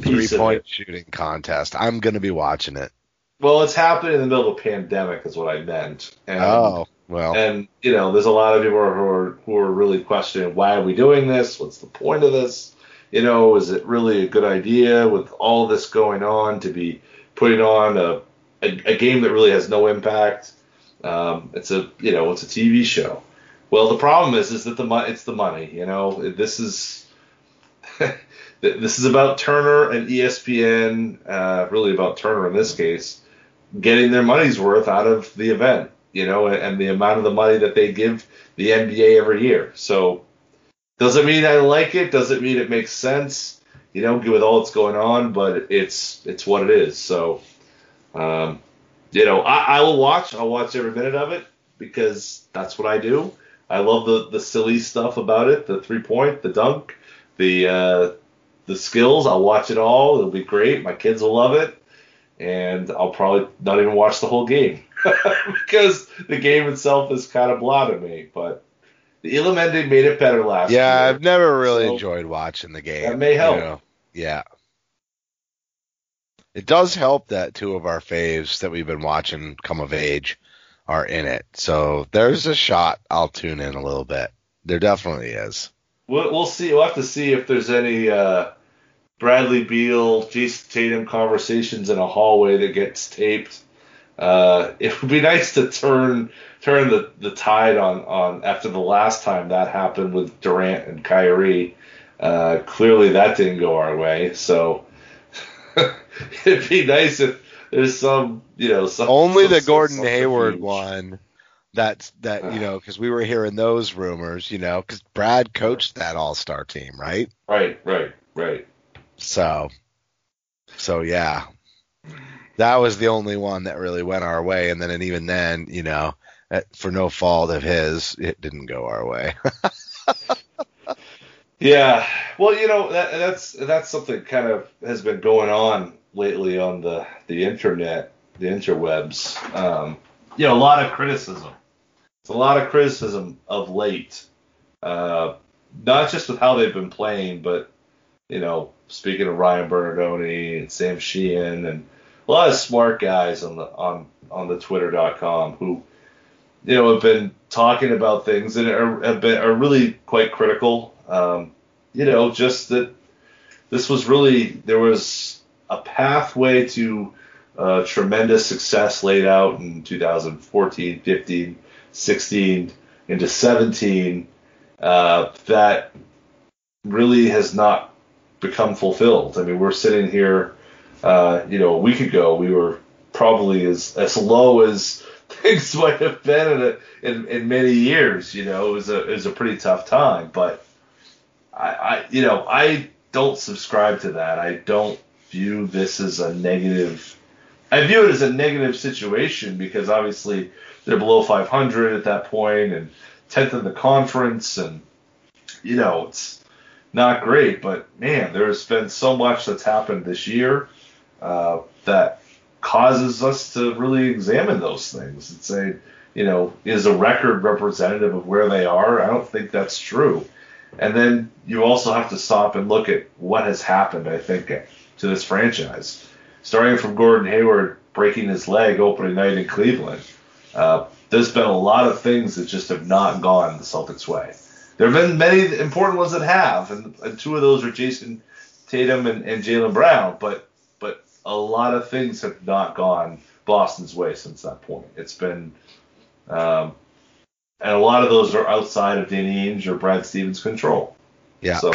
three point shooting contest. I'm going to be watching it. Well, it's happening in the middle of a pandemic, is what I meant. And, Oh well, and you know, there's a lot of people who are who are really questioning why are we doing this? What's the point of this? You know, is it really a good idea with all this going on to be putting on a a, a game that really has no impact? Um, it's a you know, it's a TV show. Well, the problem is, is that the it's the money. You know, this is (laughs) this is about Turner and ESPN, uh, really about Turner in this case, getting their money's worth out of the event. You know, and, and the amount of the money that they give the NBA every year. So, doesn't mean I like it. Doesn't mean it makes sense. You know, with all that's going on, but it's it's what it is. So, um, you know, I, I will watch. I'll watch every minute of it because that's what I do. I love the the silly stuff about it, the three point, the dunk, the uh, the skills. I'll watch it all. It'll be great. My kids will love it, and I'll probably not even watch the whole game (laughs) because the game itself is kind of blah to me. But the Elam ending made it better last year. Yeah, year. I've never really So- enjoyed watching the game. That may help. you know. Yeah. It does help that two of our faves that we've been watching come of age are in it. So there's a shot I'll tune in a little bit. There definitely is. We'll, we'll see. We'll have to see if there's any uh, Bradley Beal, Jayson Tatum conversations in a hallway that gets taped. Uh, it would be nice to turn turn the, the tide on, on after the last time that happened with Durant and Kyrie. Uh, clearly that didn't go our way. So (laughs) it'd be nice if there's some you know some Only some- the some Gordon subterfuge. Hayward one. That's that you know because we were hearing those rumors, you know, because Brad coached that All Star team, right? Right, right, right. So, so yeah, that was the only one that really went our way, and then and even then, you know, for no fault of his, it didn't go our way. (laughs) Yeah, well, you know that that's that's something kind of has been going on lately on the the internet, the interwebs. Um, you know, a lot of criticism. It's a lot of criticism of late, uh, not just with how they've been playing, but you know, speaking of Ryan Bernardoni and Sam Sheehan and a lot of smart guys on the on on the Twitter.com who you know have been talking about things and are have been are really quite critical. Um, you know, just that this was really there was a pathway to uh, tremendous success laid out in 2014, 15, 16, into 17 uh, that really has not become fulfilled. I mean, we're sitting here, uh, you know, a week ago, we were probably as as low as (laughs) things might have been in, a, in in many years. You know, it was a it was a pretty tough time, but I, I you know I don't subscribe to that. I don't view this as a negative. I view it as a negative situation because obviously they're below 500 at that point and 10th in the conference, and you know it's not great. But man, there's been so much that's happened this year uh, that causes us to really examine those things and say, you know, is a record representative of where they are? I don't think that's true. And then you also have to stop and look at what has happened, I think, to this franchise. Starting from Gordon Hayward breaking his leg opening night in Cleveland, uh, there's been a lot of things that just have not gone the Celtics' way. There have been many important ones that have, and, and two of those are Jayson Tatum and, and Jaylen Brown, but but a lot of things have not gone Boston's way since that point. It's been um, and a lot of those are outside of Danny Ainge or Brad Stevens' control. Yeah. So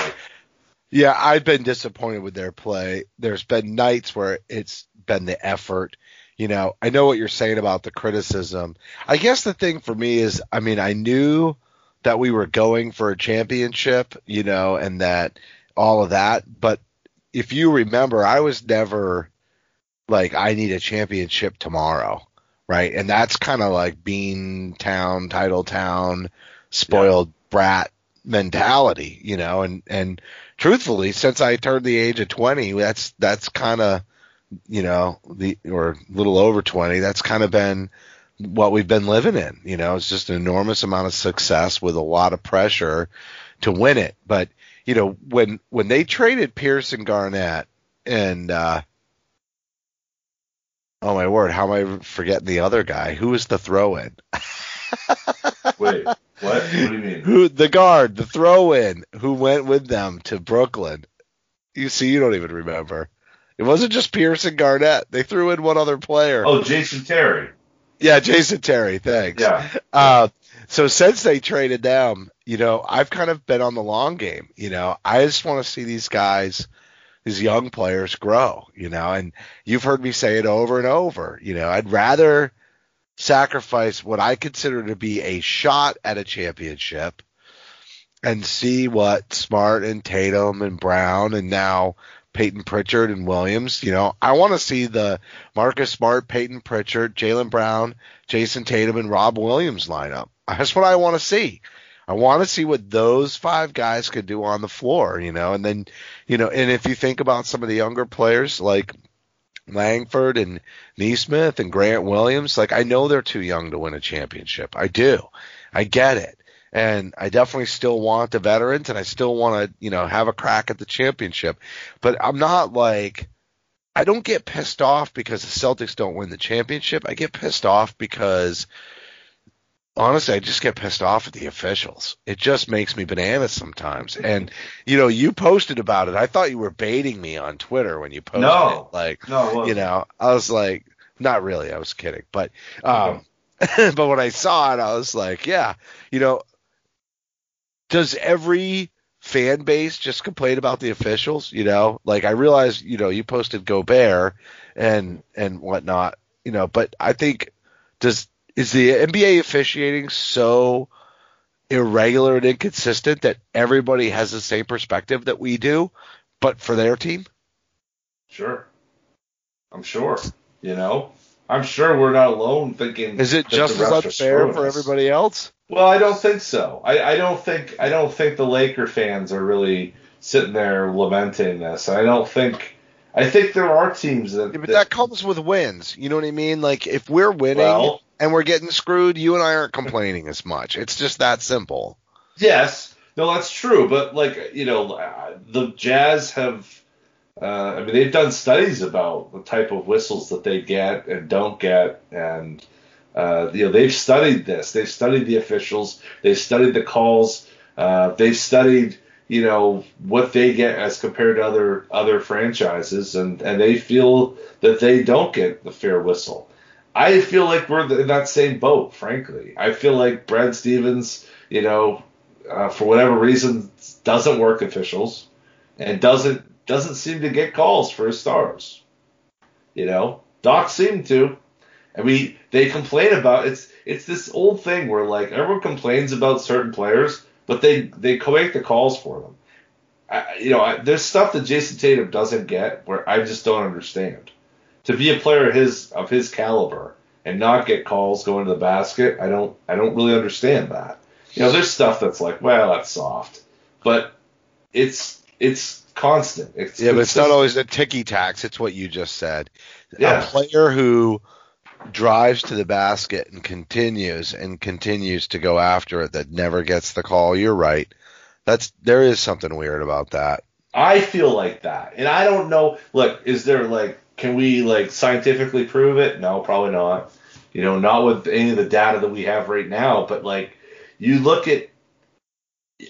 Yeah, I've been disappointed with their play. There's been nights where it's been the effort. You know, I know what you're saying about the criticism. I guess the thing for me is, I mean, I knew that we were going for a championship, you know, and that all of that. But if you remember, I was never like, I need a championship tomorrow, right? And that's kind of like Bean Town, Title Town, spoiled brat mentality, you know, and, and, truthfully, since I turned the age of 20, that's that's kind of you know the or a little over 20. That's kind of been what we've been living in. You know, it's just an enormous amount of success with a lot of pressure to win it. But you know, when when they traded Pierce and Garnett and uh oh my word, how am I forgetting the other guy? Who was the throw-in? (laughs) wait, what? What do you mean? Who the guard, the throw-in, who went with them to Brooklyn? You see, you don't even remember. It wasn't just Pierce and Garnett. They threw in one other player. Oh, Jason Terry. Yeah, Jason Terry. Thanks. Yeah. Uh, so since they traded them, you know, I've kind of been on the long game. You know, I just want to see these guys, these young players grow. You know, and you've heard me say it over and over. You know, I'd rather sacrifice what I consider to be a shot at a championship and see what Smart and Tatum and Brown and now Payton Pritchard and Williams. You know, I want to see the Marcus Smart, Payton Pritchard, Jaylen Brown, Jayson Tatum, and Rob Williams lineup. That's what I want to see. I want to see what those five guys could do on the floor, you know, and then, you know, and if you think about some of the younger players like Langford and Nesmith and Grant Williams, like I know they're too young to win a championship. I do. I get it. And I definitely still want the veterans and I still want to, you know, have a crack at the championship. But I'm not like I don't get pissed off because the Celtics don't win the championship. I get pissed off because honestly, I just get pissed off at the officials. It just makes me bananas sometimes. And you know, you posted about it. I thought you were baiting me on Twitter when you posted No. it. Like, No, you know, I was like, not really. I was kidding, but um, (laughs) but when I saw it, I was like, yeah, you know, does every fan base just complain about the officials? You know, like I realized, you know, you posted Gobert and and whatnot, you know, but I think does is the NBA officiating so irregular and inconsistent that everybody has the same perspective that we do, but for their team? Sure. I'm sure. You know, I'm sure we're not alone thinking. Is it that just as unfair for everybody else? Well, I don't think so. I, I don't think I don't think the Laker fans are really sitting there lamenting this. I don't think. I think there are teams that. Yeah, but that comes with wins. You know what I mean? Like if we're winning Well- and we're getting screwed, you and I aren't complaining as much. It's just that simple. Yes, no, that's true. But like you know, uh, the Jazz have. Uh, I mean, they've done studies about the type of whistles that they get and don't get, and uh, you know, they've studied this. They've studied the officials. They've studied the calls. Uh, they've studied, you know, what they get as compared to other other franchises, and and they feel that they don't get the fair whistle. I feel like we're in that same boat, frankly. I feel like Brad Stevens, you know, uh, for whatever reason, doesn't work officials and doesn't doesn't seem to get calls for his stars. You know, Doc seemed to. I mean, they complain about it's it's this old thing where like everyone complains about certain players, but they they make the calls for them. I, you know, I, there's stuff that Jayson Tatum doesn't get where I just don't understand. To be a player his of his caliber and not get calls going to the basket, I don't I don't really understand that. You know, there's stuff that's like, well, that's soft, but it's it's constant. It's Yeah, but it's not always a ticky tax. It's what you just said. Yeah. A player who drives to the basket and continues and continues to go after it that never gets the call. You're right. That's there is something weird about that. I feel like that, and I don't know. Look, is there like, can we like scientifically prove it? No, probably not. You know, not with any of the data that we have right now. But like, you look at,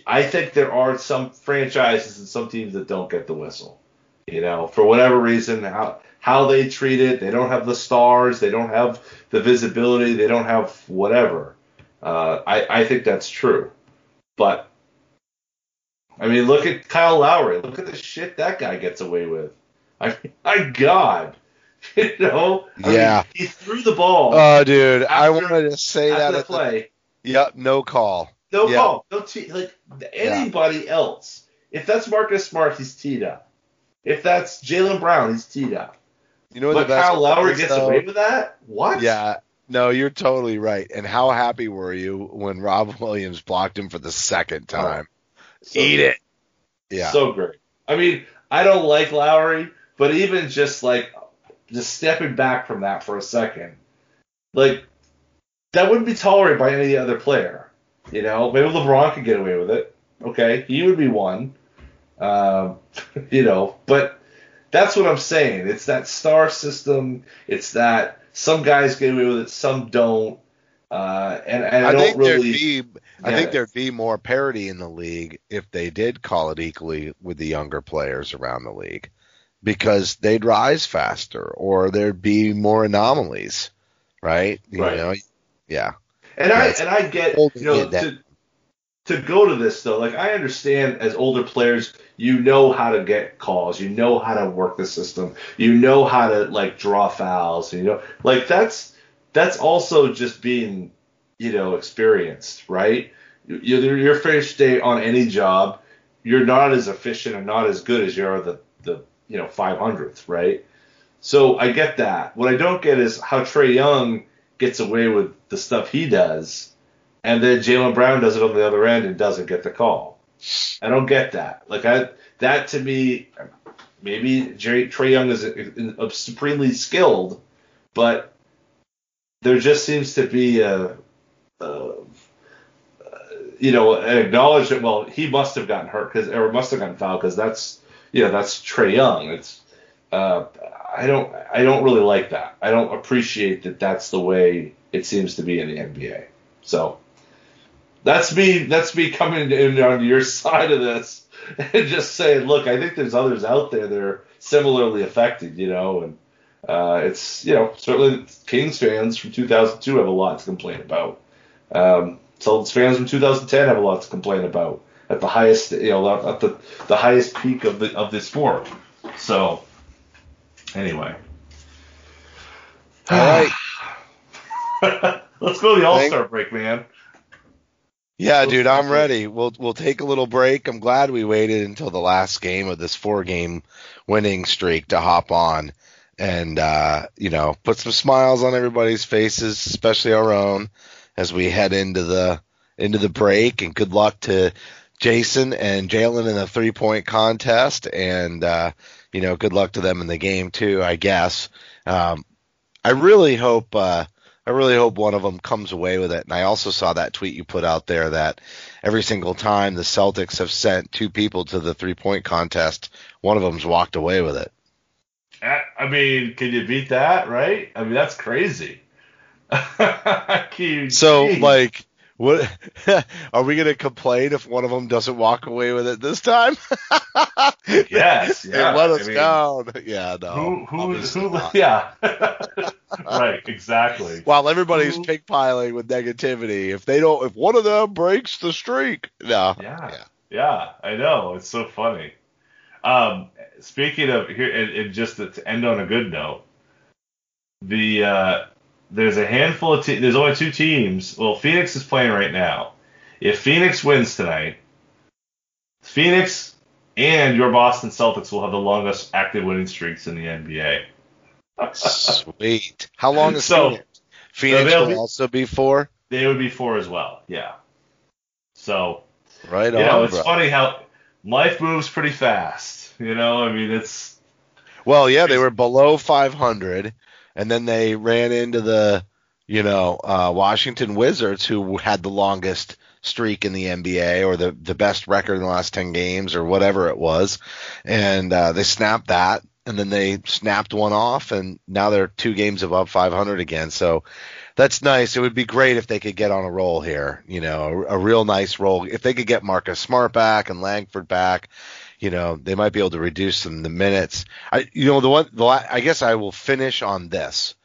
I think there are some franchises and some teams that don't get the whistle. You know, for whatever reason, how how they treat it, they don't have the stars, they don't have the visibility, they don't have whatever. Uh, I I think that's true, but I mean, look at Kyle Lowry. Look at the shit that guy gets away with. I mean, my God, you know. I mean, Yeah. he threw the ball Oh, dude, I wanted to say after that the at the play. Yep, no call. No Yeah. call. No tee. Like anybody else. If that's Marcus Smart, he's teed up. If that's Jaylen Brown, he's teed up. You know what But the best Kyle Lowry gets though? away with that? What? Yeah. No, you're totally right. And how happy were you when Rob (laughs) Williams blocked him for the second oh. time? So- Eat it. Yeah. So great. I mean, I don't like Lowry, but even just like just stepping back from that for a second, like that wouldn't be tolerated by any other player. You know, maybe LeBron could get away with it. Okay, he would be one. Um, (laughs) you know, but that's what I'm saying. It's that star system. It's that some guys get away with it, some don't. Uh, and, and I, I don't think really. there'd be I think it. there'd be more parity in the league if they did call it equally with the younger players around the league. Because they'd rise faster or there'd be more anomalies. Right? You Right. know? Yeah. And I and I get you know to to go to this though, like I understand as older players, you know how to get calls, you know how to work the system, you know how to like draw fouls, you know, like that's that's also just being you know experienced, right? You- Your your first day on any job, you're not as efficient and not as good as you are the you know 500th, right? So I get that. What I don't get is how Trae Young gets away with the stuff he does, and then Jaylen Brown does it on the other end and doesn't get the call. I don't get that. Like I, that to me, maybe Trae Young is uh, supremely skilled, but there just seems to be a, a you know, an acknowledgement. Well, he must have gotten hurt because, or must have gotten fouled because that's, you know, that's Trae Young. It's, uh, I don't, I don't really like that. I don't appreciate that. That's the way it seems to be in the NBA. So that's me. That's me coming in on your (laughs) side of this and just saying, look, I think there's others out there that are similarly affected. You know, and uh, it's, you know, certainly Kings fans from 2002 have a lot to complain about. Um, Celtics fans from 2010 have a lot to complain about at the highest, you know, at the the highest peak of the of the sport. So, anyway, All right. (sighs) let's go to the All Star break, man. Yeah, dude, I'm ready. We'll we'll take a little break. I'm glad we waited until the last game of this four game winning streak to hop on and uh, you know, put some smiles on everybody's faces, especially our own, as we head into the into the break and good luck to Jayson and Jaylen in the three point contest and uh, you know, good luck to them in the game too, I guess. Um, I really hope uh, I really hope one of them comes away with it. And I also saw that tweet you put out there that every single time the Celtics have sent two people to the three point contest, one of them's walked away with it. I I mean, can you beat that, right? I mean, that's crazy. (laughs) So like what (laughs) are we going to complain if one of them doesn't walk away with it this time? (laughs) Yes, (laughs) Hey, yeah, let us I mean- down. Yeah, no. who who who? Yeah, right, exactly. While everybody's Who- pig piling with negativity, if they don't, if one of them breaks the streak, no, Yeah. yeah. Yeah, I know. It's so funny. Um, speaking of here, and, and just to, to end on a good note, the uh, there's a handful of te- there's only two teams. Well, Phoenix is playing right now. If Phoenix wins tonight, Phoenix and your Boston Celtics will have the longest active winning streaks in the NBA. Sweet. How long is So- Phoenix? Phoenix will be- also be four. They would be four as well. Yeah. So Right you on, know, it's bro. funny how life moves pretty fast. You know, I mean, it's Well, yeah, they were below 500, and then they ran into the, you know, uh, Washington Wizards, who had the longest streak in the NBA or the the best record in the last 10 games or whatever it was, and uh, they snapped that, and then they snapped one off, and now they're two games above 500 again. So. That's nice. It would be great if they could get on a roll here, you know, a, a real nice roll. If they could get Marcus Smart back and Langford back, you know, they might be able to reduce them the minutes. I, you know, the one, the I guess I will finish on this.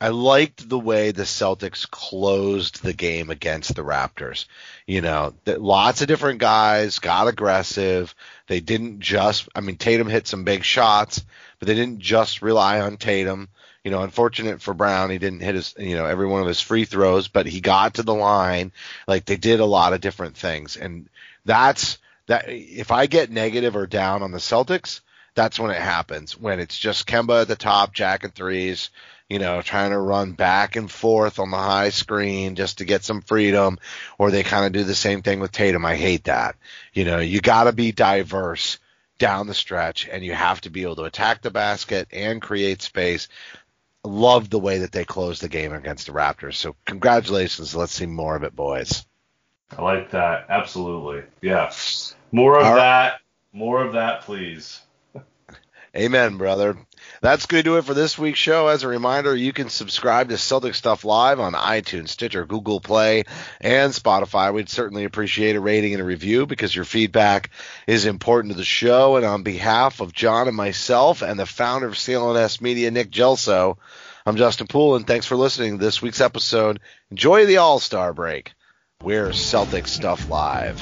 I liked the way the Celtics closed the game against the Raptors. You know, lots of different guys got aggressive. They didn't just, I mean, Tatum hit some big shots, but they didn't just rely on Tatum. You know, unfortunate for Brown, he didn't hit his, you know, every one of his free throws, but he got to the line. Like they did a lot of different things, and that's that. If I get negative or down on the Celtics, that's when it happens. When it's just Kemba at the top, Jack and threes, you know, trying to run back and forth on the high screen just to get some freedom, or they kind of do the same thing with Tatum. I hate that. You know, you got to be diverse down the stretch, and you have to be able to attack the basket and create space. Love the way that they closed the game against the Raptors. So congratulations. Let's see more of it, boys. I like that. Absolutely. Yeah. More of All right. that. More of that, please. Amen, brother. That's going to do it for this week's show. As a reminder, you can subscribe to Celtic Stuff Live on iTunes, Stitcher, Google Play, and Spotify. We'd certainly appreciate a rating and a review because your feedback is important to the show. And on behalf of John and myself and the founder of CLNS Media, Nick Gelso, I'm Justin Poole, and thanks for listening to this week's episode. Enjoy the All Star break. We're Celtic Stuff Live.